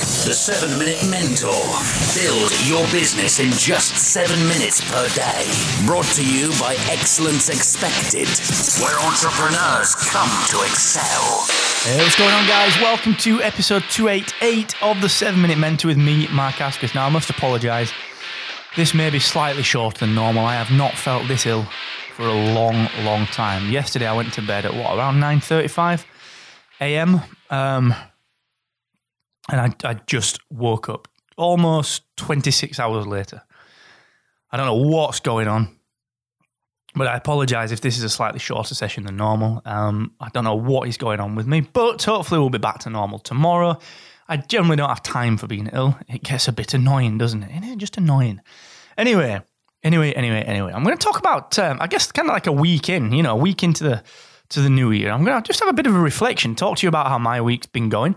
The 7 Minute Mentor. Build your business in just 7 minutes per day. Brought to you by Excellence Expected, where entrepreneurs come to excel. Hey, what's going on, guys? Welcome to episode 288 of the 7 Minute Mentor with me, Mark Asquith. Now, I must apologise. This may be slightly shorter than normal. I have not felt this ill for a long, long time. Yesterday, I went to bed at what, around 9.35 a.m.? Um, and I, I just woke up almost 26 hours later. I don't know what's going on, but I apologize if this is a slightly shorter session than normal. Um, I don't know what is going on with me, but hopefully we'll be back to normal tomorrow. I generally don't have time for being ill. It gets a bit annoying, doesn't it? Isn't it? Just annoying. Anyway, anyway, anyway, anyway, I'm going to talk about, um, I guess, kind of like a week in, you know, a week into the to the new year. I'm going to just have a bit of a reflection, talk to you about how my week's been going,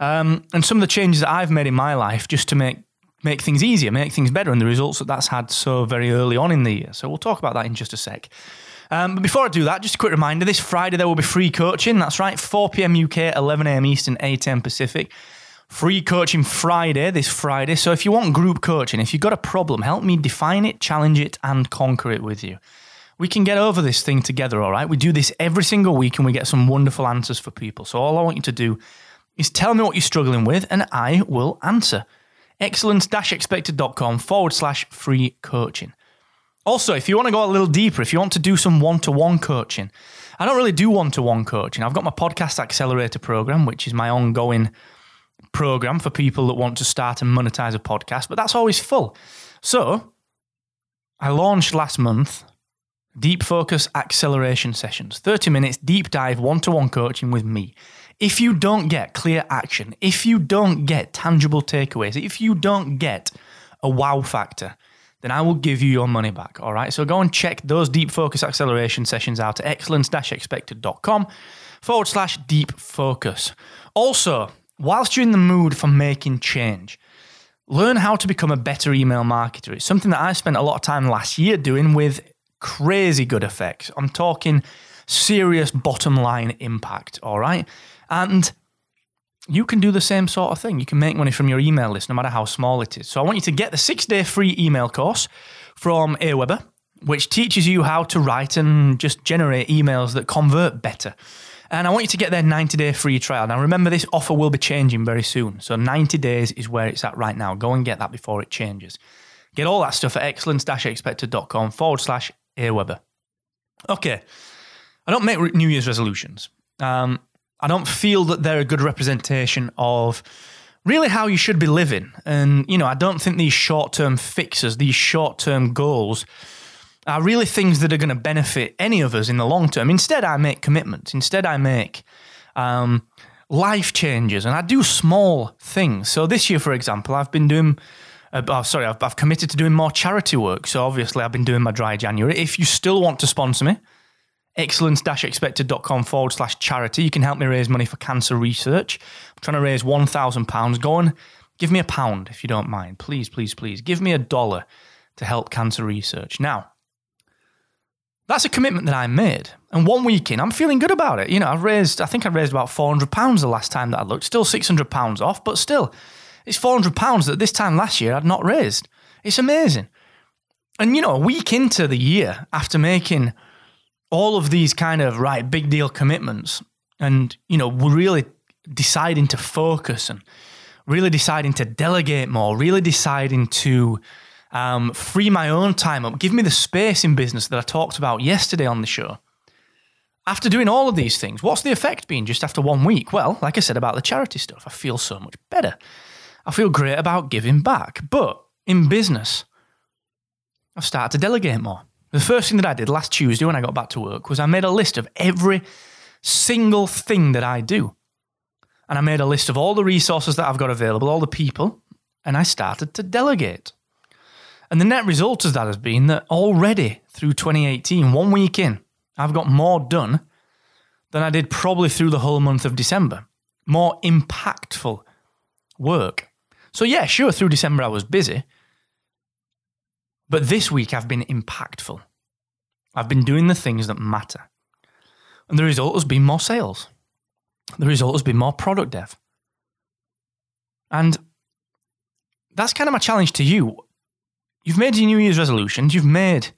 um, and some of the changes that I've made in my life just to make make things easier, make things better, and the results that that's had so very early on in the year. So we'll talk about that in just a sec. Um, but before I do that, just a quick reminder: this Friday there will be free coaching. That's right, 4 p.m. UK, 11 a.m. Eastern, 8 a.m. Pacific. Free coaching Friday, this Friday. So if you want group coaching, if you've got a problem, help me define it, challenge it, and conquer it with you we can get over this thing together, all right? We do this every single week and we get some wonderful answers for people. So all I want you to do is tell me what you're struggling with and I will answer. Excellence-expected.com forward slash free coaching. Also, if you want to go a little deeper, if you want to do some one to one coaching, I don't really do one to one coaching. I've got my podcast accelerator program, which is my ongoing program for people that want to start and monetize a podcast, but that's always full. So I launched last month Deep focus acceleration sessions, 30 minutes deep dive one to one coaching with me. If you don't get clear action, if you don't get tangible takeaways, if you don't get a wow factor, then I will give you your money back. All right. So go and check those deep focus acceleration sessions out at excellence expected.com forward slash deep focus. Also, whilst you're in the mood for making change, learn how to become a better email marketer. It's something that I spent a lot of time last year doing with crazy good effects. I'm talking serious bottom line impact, all right? And you can do the same sort of thing. You can make money from your email list, no matter how small it is. So I want you to get the six day free email course from Aweber, which teaches you how to write and just generate emails that convert better. And I want you to get their 90 day free trial. Now, remember, this offer will be changing very soon. So 90 days is where it's at right now. Go and get that before it changes. Get all that stuff at excellence expected.com forward slash Aweber. Okay, I don't make New Year's resolutions. Um, I don't feel that they're a good representation of really how you should be living. And, you know, I don't think these short term fixes, these short term goals, are really things that are going to benefit any of us in the long term. Instead, I make commitments. Instead, I make um, life changes and I do small things. So this year, for example, I've been doing uh, oh, sorry, I've, I've committed to doing more charity work. So obviously, I've been doing my dry January. If you still want to sponsor me, excellence-expected.com forward slash charity. You can help me raise money for cancer research. I'm trying to raise £1,000. Go and give me a pound if you don't mind. Please, please, please. Give me a dollar to help cancer research. Now, that's a commitment that I made. And one week in, I'm feeling good about it. You know, I've raised, I think I raised about £400 the last time that I looked. Still £600 off, but still, it's £400 that this time last year I'd not raised. It's amazing. And, you know, a week into the year, after making all of these kind of, right, big deal commitments, and, you know, we're really deciding to focus and really deciding to delegate more, really deciding to um, free my own time up, give me the space in business that I talked about yesterday on the show. After doing all of these things, what's the effect been just after one week? Well, like I said about the charity stuff, I feel so much better. I feel great about giving back. But in business, I've started to delegate more. The first thing that I did last Tuesday when I got back to work was I made a list of every single thing that I do. And I made a list of all the resources that I've got available, all the people, and I started to delegate. And the net result of that has been that already through 2018, one week in, I've got more done than I did probably through the whole month of December. More impactful work. So, yeah, sure, through December I was busy. But this week I've been impactful. I've been doing the things that matter. And the result has been more sales. The result has been more product dev. And that's kind of my challenge to you. You've made your New Year's resolutions, you've made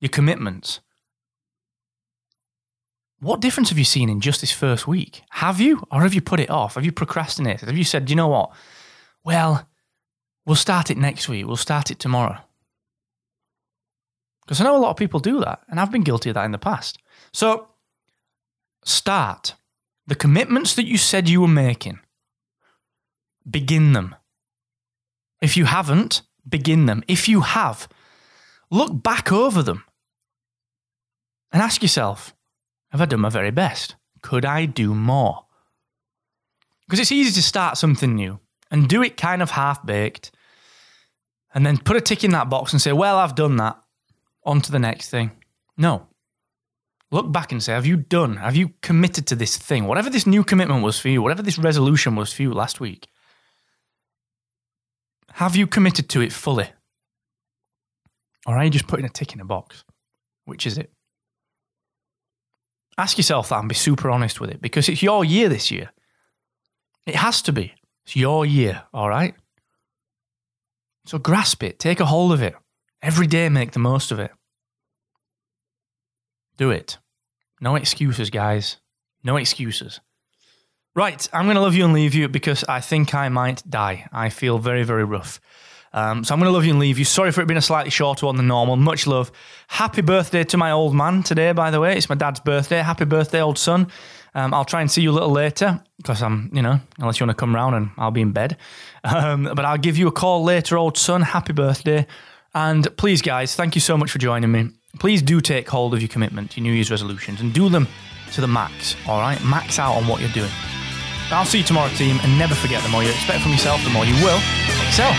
your commitments. What difference have you seen in just this first week? Have you? Or have you put it off? Have you procrastinated? Have you said, you know what? Well, we'll start it next week. We'll start it tomorrow. Because I know a lot of people do that, and I've been guilty of that in the past. So, start the commitments that you said you were making, begin them. If you haven't, begin them. If you have, look back over them and ask yourself Have I done my very best? Could I do more? Because it's easy to start something new and do it kind of half baked and then put a tick in that box and say, Well, I've done that. On to the next thing. No. Look back and say, Have you done? Have you committed to this thing? Whatever this new commitment was for you, whatever this resolution was for you last week, have you committed to it fully? Or are you just putting a tick in a box? Which is it? Ask yourself that and be super honest with it because it's your year this year. It has to be. It's your year, all right? So grasp it, take a hold of it. Every day, make the most of it. Do it. No excuses, guys. No excuses. Right, I'm going to love you and leave you because I think I might die. I feel very, very rough. Um, so I'm going to love you and leave you. Sorry for it being a slightly shorter one than normal. Much love. Happy birthday to my old man today, by the way. It's my dad's birthday. Happy birthday, old son. Um, I'll try and see you a little later because I'm, you know, unless you want to come round and I'll be in bed. Um, but I'll give you a call later, old son. Happy birthday. And please, guys, thank you so much for joining me. Please do take hold of your commitment, your New Year's resolutions, and do them to the max, all right? Max out on what you're doing. I'll see you tomorrow, team, and never forget the more you expect from yourself, the more you will excel.